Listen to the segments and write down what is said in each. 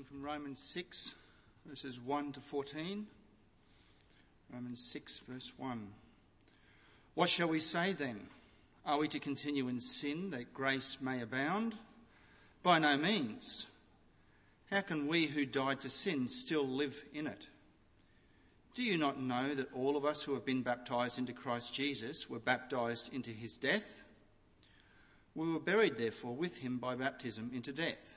reading from Romans 6, verses 1 to 14. Romans 6, verse 1. What shall we say then? Are we to continue in sin that grace may abound? By no means. How can we who died to sin still live in it? Do you not know that all of us who have been baptized into Christ Jesus were baptized into his death? We were buried, therefore, with him by baptism into death,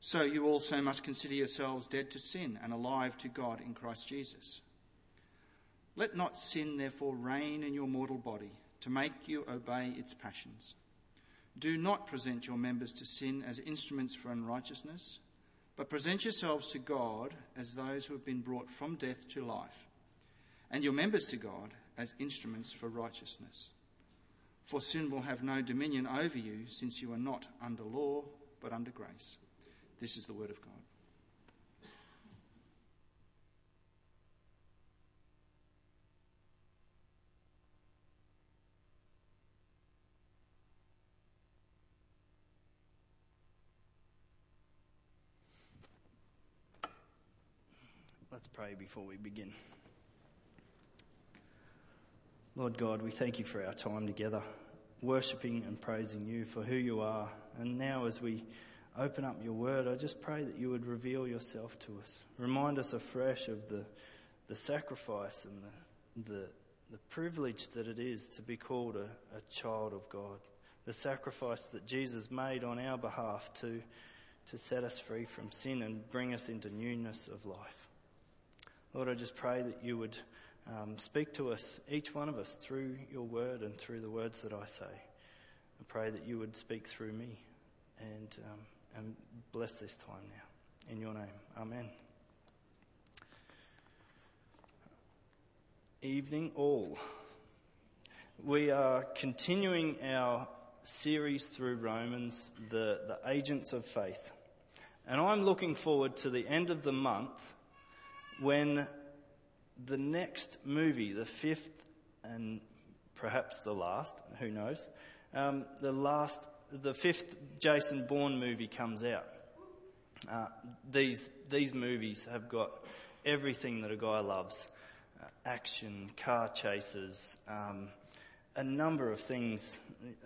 So you also must consider yourselves dead to sin and alive to God in Christ Jesus. Let not sin, therefore, reign in your mortal body to make you obey its passions. Do not present your members to sin as instruments for unrighteousness but present yourselves to God as those who have been brought from death to life, and your members to God as instruments for righteousness. For sin will have no dominion over you, since you are not under law, but under grace. This is the word of God. Let's pray before we begin. Lord God, we thank you for our time together, worshipping and praising you for who you are. And now, as we open up your word, I just pray that you would reveal yourself to us. Remind us afresh of the, the sacrifice and the, the, the privilege that it is to be called a, a child of God. The sacrifice that Jesus made on our behalf to, to set us free from sin and bring us into newness of life. Lord, I just pray that you would um, speak to us, each one of us, through your word and through the words that I say. I pray that you would speak through me and, um, and bless this time now. In your name, Amen. Evening, all. We are continuing our series through Romans, the, the agents of faith. And I'm looking forward to the end of the month when the next movie, the fifth and perhaps the last, who knows, um, the last, the fifth Jason Bourne movie comes out. Uh, these these movies have got everything that a guy loves: uh, action, car chases, um, a number of things.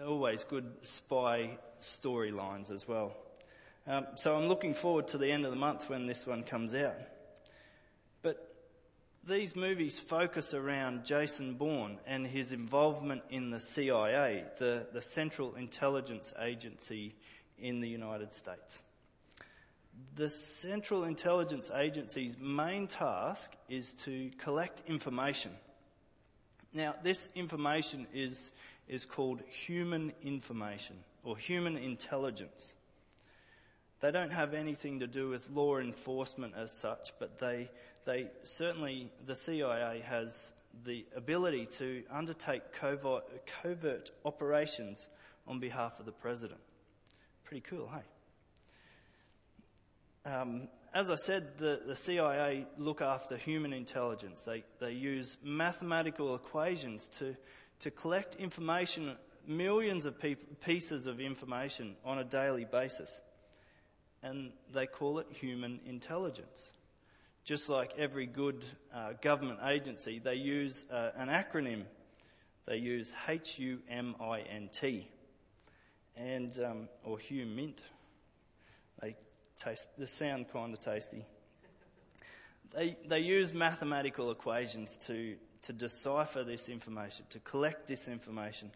Always good spy storylines as well. Um, so I'm looking forward to the end of the month when this one comes out. These movies focus around Jason Bourne and his involvement in the CIA, the, the Central Intelligence Agency in the United States. The Central Intelligence Agency's main task is to collect information. Now, this information is, is called human information or human intelligence. They don't have anything to do with law enforcement as such, but they, they certainly, the CIA has the ability to undertake covert, covert operations on behalf of the president. Pretty cool, hey? Um, as I said, the, the CIA look after human intelligence. They, they use mathematical equations to, to collect information, millions of pieces of information on a daily basis. And they call it human intelligence. Just like every good uh, government agency, they use uh, an acronym. They use H U M I N T, and um, or Hugh Mint. They taste. They sound kind of tasty. they, they use mathematical equations to, to decipher this information, to collect this information,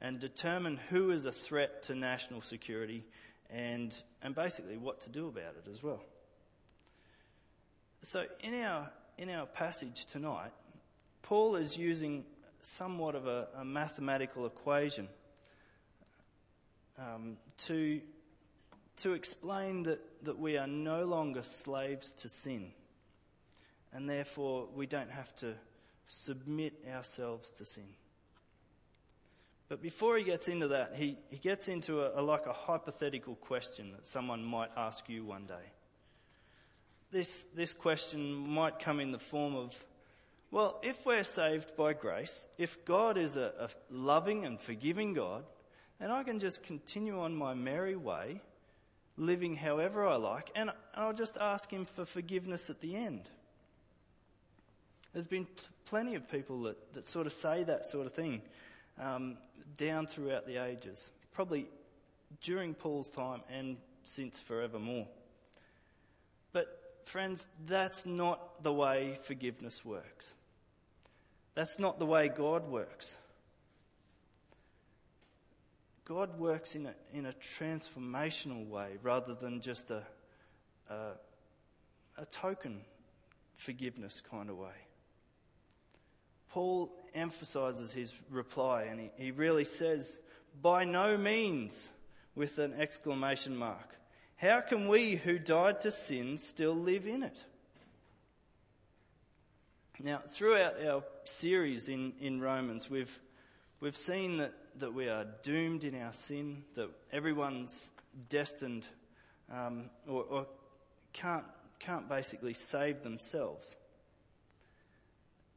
and determine who is a threat to national security and, and basically what to do about it as well. So, in our, in our passage tonight, Paul is using somewhat of a, a mathematical equation um, to, to explain that, that we are no longer slaves to sin, and therefore we don't have to submit ourselves to sin. But before he gets into that, he, he gets into a, a, like a hypothetical question that someone might ask you one day. This, this question might come in the form of, well, if we're saved by grace, if God is a, a loving and forgiving God, then I can just continue on my merry way, living however I like, and I'll just ask Him for forgiveness at the end. There's been pl- plenty of people that, that sort of say that sort of thing um, down throughout the ages, probably during Paul's time and since forevermore. Friends, that's not the way forgiveness works. That's not the way God works. God works in a, in a transformational way rather than just a, a, a token forgiveness kind of way. Paul emphasizes his reply and he, he really says, by no means, with an exclamation mark. How can we who died to sin still live in it? Now, throughout our series in, in Romans, we've, we've seen that, that we are doomed in our sin, that everyone's destined um, or, or can't, can't basically save themselves.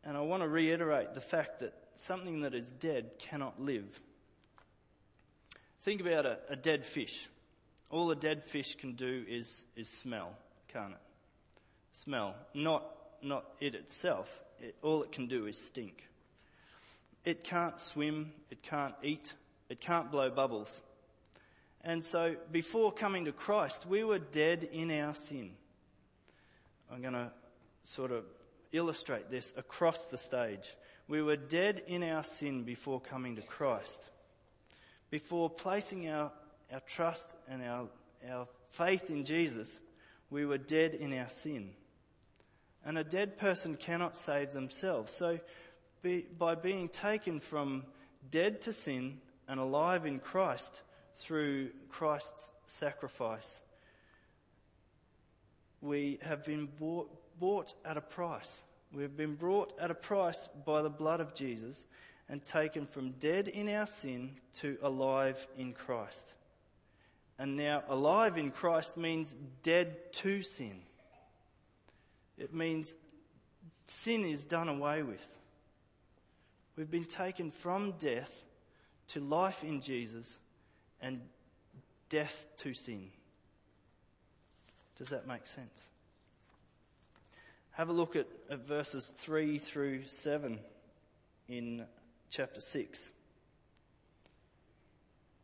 And I want to reiterate the fact that something that is dead cannot live. Think about a, a dead fish. All a dead fish can do is, is smell, can't it? Smell. Not not it itself. It, all it can do is stink. It can't swim, it can't eat, it can't blow bubbles. And so before coming to Christ, we were dead in our sin. I'm going to sort of illustrate this across the stage. We were dead in our sin before coming to Christ. Before placing our, our trust and our, our faith in Jesus, we were dead in our sin and a dead person cannot save themselves. So, be, by being taken from dead to sin and alive in Christ through Christ's sacrifice, we have been bought, bought at a price. We have been brought at a price by the blood of Jesus and taken from dead in our sin to alive in Christ. And now, alive in Christ means dead to sin. It means sin is done away with. We've been taken from death to life in Jesus and death to sin. Does that make sense? Have a look at, at verses 3 through 7 in chapter 6.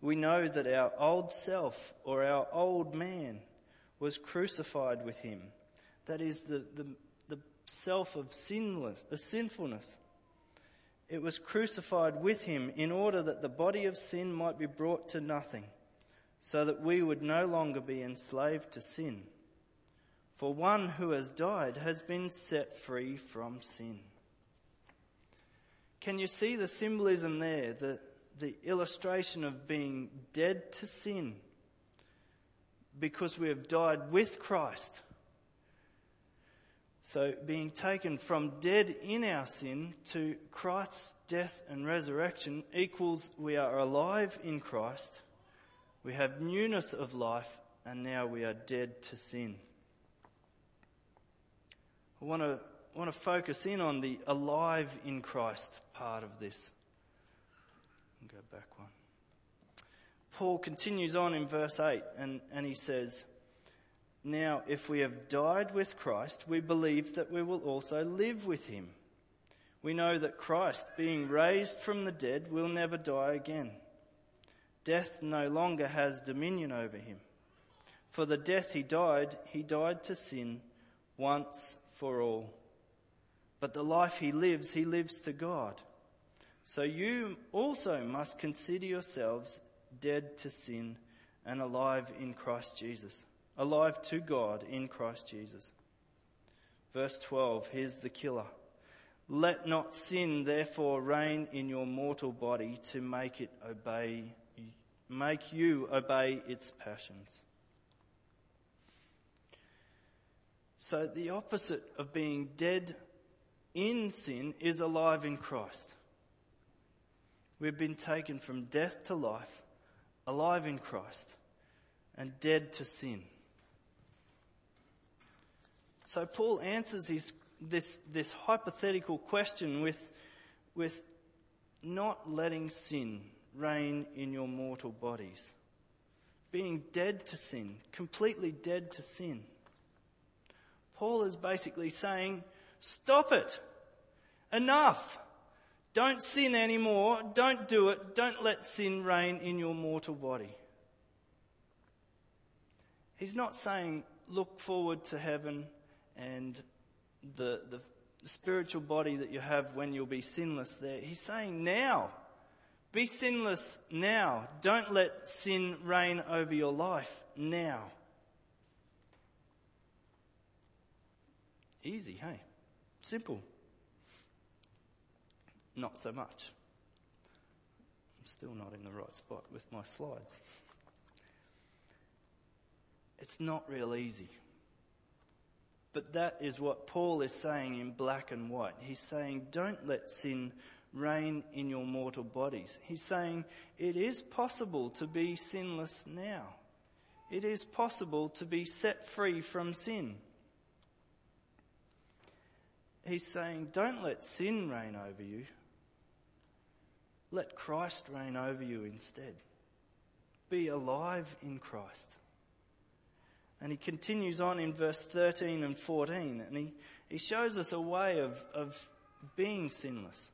We know that our old self, or our old man, was crucified with him that is the, the, the self of sinless, of sinfulness. It was crucified with him in order that the body of sin might be brought to nothing, so that we would no longer be enslaved to sin. For one who has died has been set free from sin. Can you see the symbolism there, the, the illustration of being dead to sin because we have died with Christ? So, being taken from dead in our sin to Christ's death and resurrection equals we are alive in Christ, we have newness of life, and now we are dead to sin. I want to, want to focus in on the alive in Christ part of this. Go back one. Paul continues on in verse 8 and, and he says, Now, if we have died with Christ, we believe that we will also live with him. We know that Christ, being raised from the dead, will never die again. Death no longer has dominion over him. For the death he died, he died to sin once for all. But the life he lives, he lives to God. So you also must consider yourselves dead to sin and alive in Christ Jesus. Alive to God in Christ Jesus. Verse 12, here's the killer. Let not sin therefore reign in your mortal body to make it obey make you obey its passions. So the opposite of being dead in sin is alive in Christ. We've been taken from death to life, alive in Christ, and dead to sin. So Paul answers his, this, this hypothetical question with, with not letting sin reign in your mortal bodies. Being dead to sin, completely dead to sin. Paul is basically saying, stop it. Enough. Don't sin anymore. Don't do it. Don't let sin reign in your mortal body. He's not saying look forward to heaven and the, the spiritual body that you have when you'll be sinless there. He's saying now. Be sinless now. Don't let sin reign over your life now. Easy, hey? Simple not so much. I'm still not in the right spot with my slides. It's not real easy. But that is what Paul is saying in black and white. He's saying, don't let sin reign in your mortal bodies. He's saying, it is possible to be sinless now. It is possible to be set free from sin. He's saying, don't let sin reign over you. Let Christ reign over you instead. Be alive in Christ. And he continues on in verse 13 and 14, and he, he shows us a way of, of being sinless.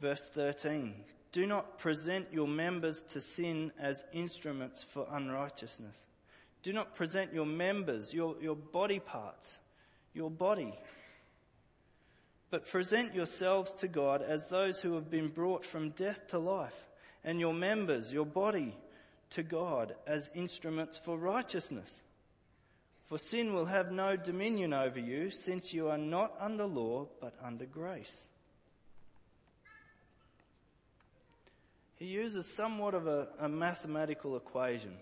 Verse 13 Do not present your members to sin as instruments for unrighteousness. Do not present your members, your, your body parts, your body but present yourselves to God as those who have been brought from death to life, and your members, your body, to God as instruments for righteousness. For sin will have no dominion over you, since you are not under law, but under grace. He uses somewhat of a, a mathematical equation,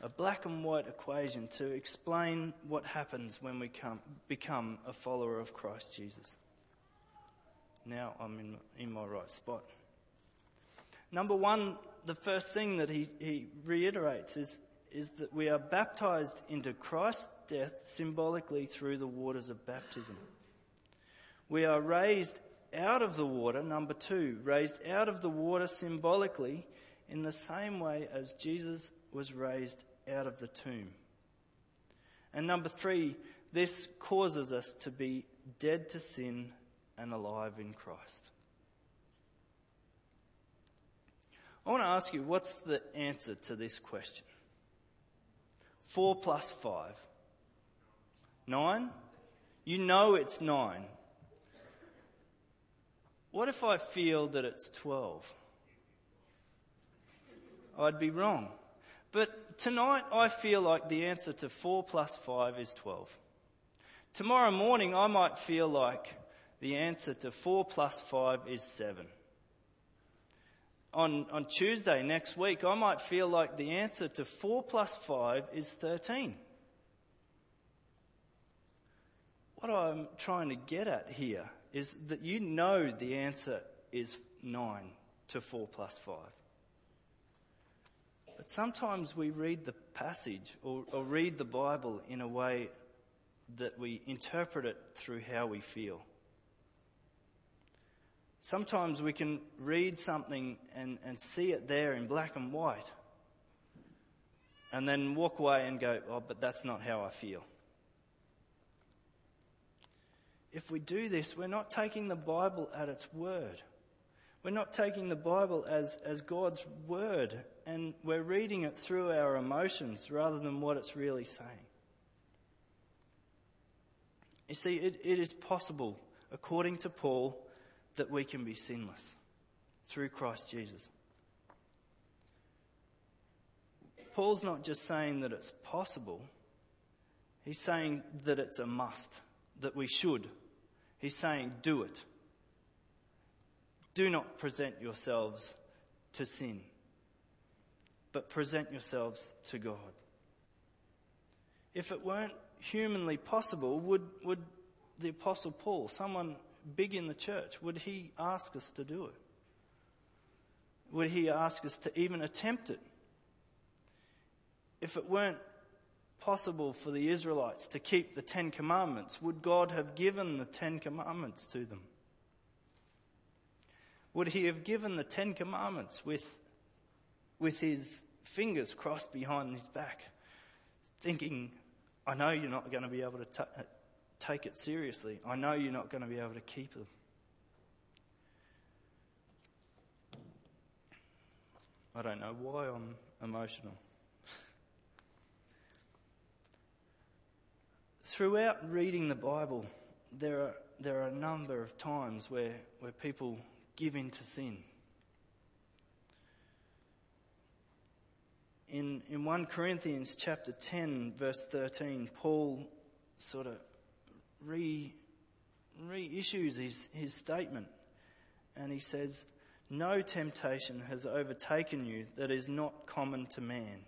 a black and white equation, to explain what happens when we come, become a follower of Christ Jesus now I'm in, in my right spot. Number one, the first thing that he, he reiterates is, is that we are baptized into Christ's death symbolically through the waters of baptism. We are raised out of the water, number two, raised out of the water symbolically in the same way as Jesus was raised out of the tomb. And number three, this causes us to be dead to sin and alive in Christ. I want to ask you what's the answer to this question? 4 plus 5. 9? You know it's 9. What if I feel that it's 12? I'd be wrong. But tonight I feel like the answer to 4 plus 5 is 12. Tomorrow morning I might feel like the answer to 4 plus 5 is 7. On, on Tuesday next week, I might feel like the answer to 4 plus 5 is 13. What I'm trying to get at here is that you know the answer is 9 to 4 plus 5. But sometimes we read the passage or, or read the Bible in a way that we interpret it through how we feel. Sometimes we can read something and, and see it there in black and white, and then walk away and go, Oh, but that's not how I feel. If we do this, we're not taking the Bible at its word. We're not taking the Bible as, as God's word, and we're reading it through our emotions rather than what it's really saying. You see, it, it is possible, according to Paul, that we can be sinless through Christ Jesus. Paul's not just saying that it's possible, he's saying that it's a must, that we should. He's saying, do it. Do not present yourselves to sin, but present yourselves to God. If it weren't humanly possible, would, would the Apostle Paul, someone big in the church, would he ask us to do it? Would he ask us to even attempt it? If it weren't possible for the Israelites to keep the Ten Commandments, would God have given the Ten Commandments to them? Would he have given the Ten Commandments with, with his fingers crossed behind his back, thinking, I know you're not going to be able to ta- take it seriously. I know you're not going to be able to keep them. I don't know why I'm emotional. Throughout reading the Bible, there are, there are a number of times where, where people give in to sin. In, in 1 Corinthians chapter 10, verse 13, Paul sort of re, reissues his, his statement and he says, No temptation has overtaken you that is not common to man.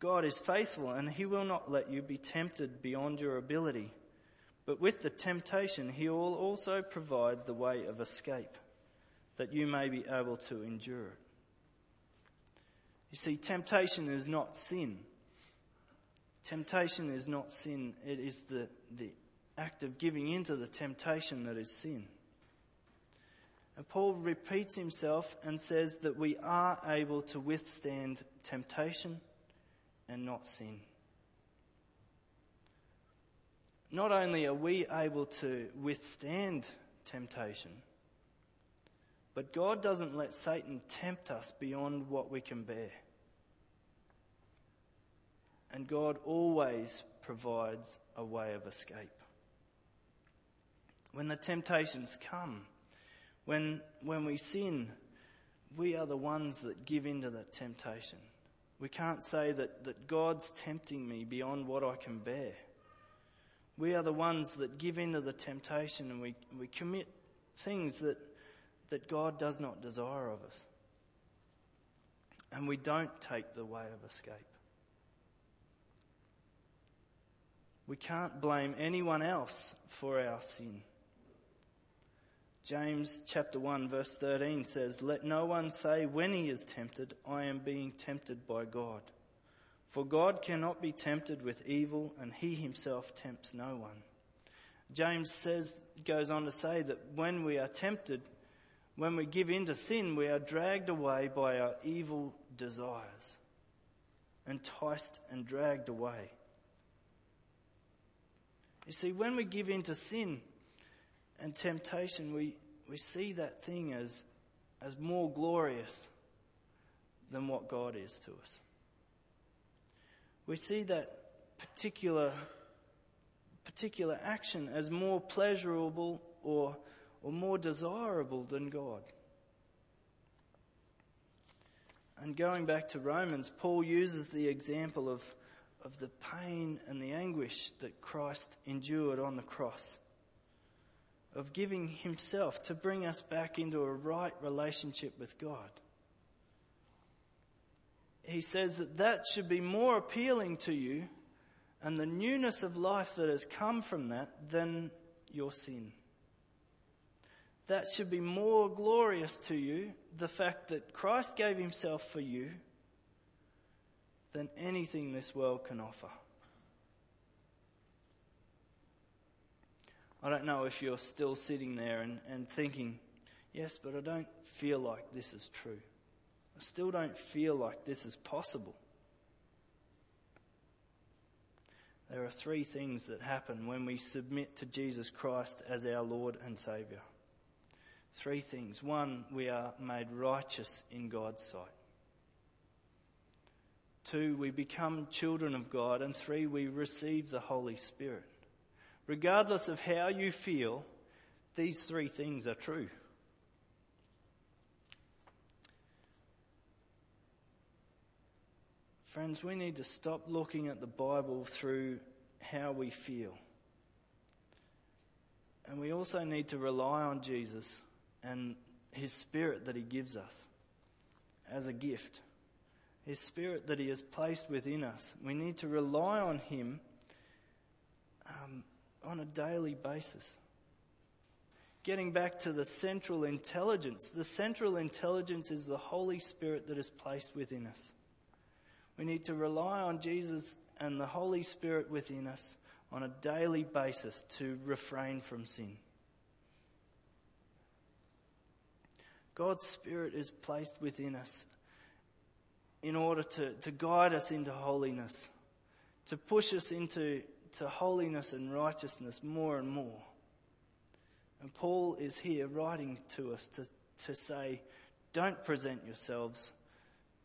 God is faithful and he will not let you be tempted beyond your ability. But with the temptation, he will also provide the way of escape, that you may be able to endure it. You see, temptation is not sin. Temptation is not sin, it is the, the act of giving in to the temptation that is sin. And Paul repeats himself and says that we are able to withstand temptation and not sin. Not only are we able to withstand temptation, but God doesn't let Satan tempt us beyond what we can bear. And God always provides a way of escape. When the temptations come, when, when we sin, we are the ones that give into that temptation. We can't say that, that God's tempting me beyond what I can bear. We are the ones that give in to the temptation and we, we commit things that, that God does not desire of us. And we don't take the way of escape. We can't blame anyone else for our sin. James chapter 1 verse 13 says, Let no one say when he is tempted, I am being tempted by God. For God cannot be tempted with evil, and he himself tempts no one. James says, goes on to say that when we are tempted, when we give in to sin, we are dragged away by our evil desires, enticed and dragged away. You see, when we give in to sin, and temptation, we, we see that thing as, as more glorious than what God is to us. We see that particular, particular action as more pleasurable or, or more desirable than God. And going back to Romans, Paul uses the example of, of the pain and the anguish that Christ endured on the cross of giving himself to bring us back into a right relationship with God. He says that that should be more appealing to you and the newness of life that has come from that than your sin. That should be more glorious to you, the fact that Christ gave himself for you, than anything this world can offer. I don't know if you're still sitting there and, and thinking, yes, but I don't feel like this is true. I still don't feel like this is possible. There are three things that happen when we submit to Jesus Christ as our Lord and Saviour. Three things. One, we are made righteous in God's sight. Two, we become children of God. And three, we receive the Holy Spirit. Regardless of how you feel, these three things are true. Friends, we need to stop looking at the Bible through how we feel. And we also need to rely on Jesus and His Spirit that He gives us as a gift. His Spirit that He has placed within us. We need to rely on Him um, on a daily basis. Getting back to the central intelligence, the central intelligence is the Holy Spirit that is placed within us. We need to rely on Jesus and the Holy Spirit within us on a daily basis to refrain from sin. God's Spirit is placed within us in order to, to guide us into holiness, to push us into to holiness and righteousness more and more. And Paul is here writing to us to, to say, don't present yourselves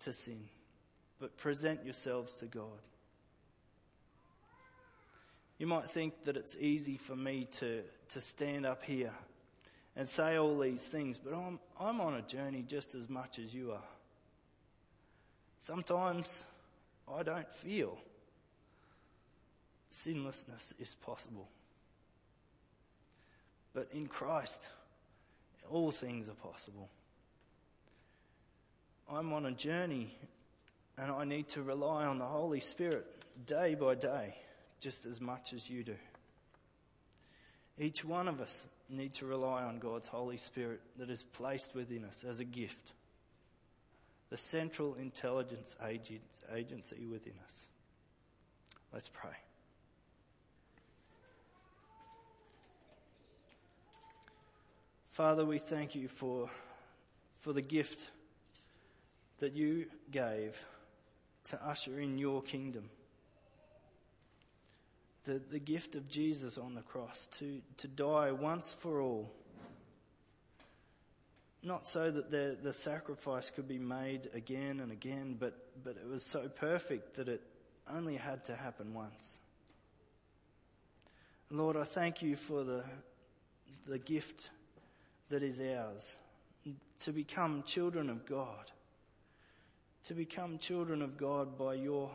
to sin but present yourselves to God. You might think that it's easy for me to, to stand up here and say all these things, but I'm, I'm on a journey just as much as you are. Sometimes I don't feel sinlessness is possible. But in Christ, all things are possible. I'm on a journey and I need to rely on the Holy Spirit day by day, just as much as you do. Each one of us need to rely on God's Holy Spirit that is placed within us as a gift, the central intelligence agency within us. Let's pray. Father, we thank you for, for the gift that you gave to usher in your kingdom. The, the gift of Jesus on the cross to, to die once for all. Not so that the, the sacrifice could be made again and again, but, but it was so perfect that it only had to happen once. Lord, I thank you for the, the gift that is ours to become children of God to become children of God by your,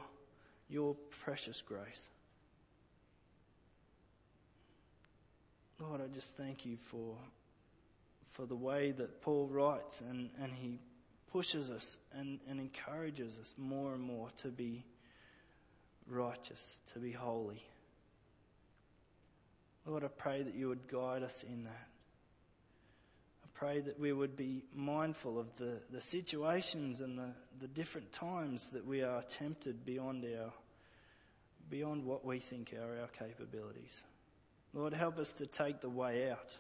your precious grace. Lord, I just thank you for, for the way that Paul writes and, and he pushes us and, and encourages us more and more to be righteous, to be holy. Lord, I pray that you would guide us in that pray that we would be mindful of the, the situations and the, the different times that we are tempted beyond our beyond what we think are our capabilities. Lord, help us to take the way out.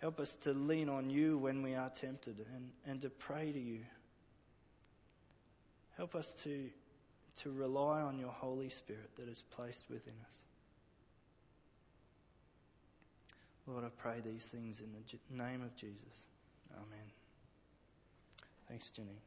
Help us to lean on you when we are tempted and, and to pray to you. Help us to, to rely on your Holy Spirit that is placed within us. Lord, I pray these things in the name of Jesus. Amen. Thanks, Jenny.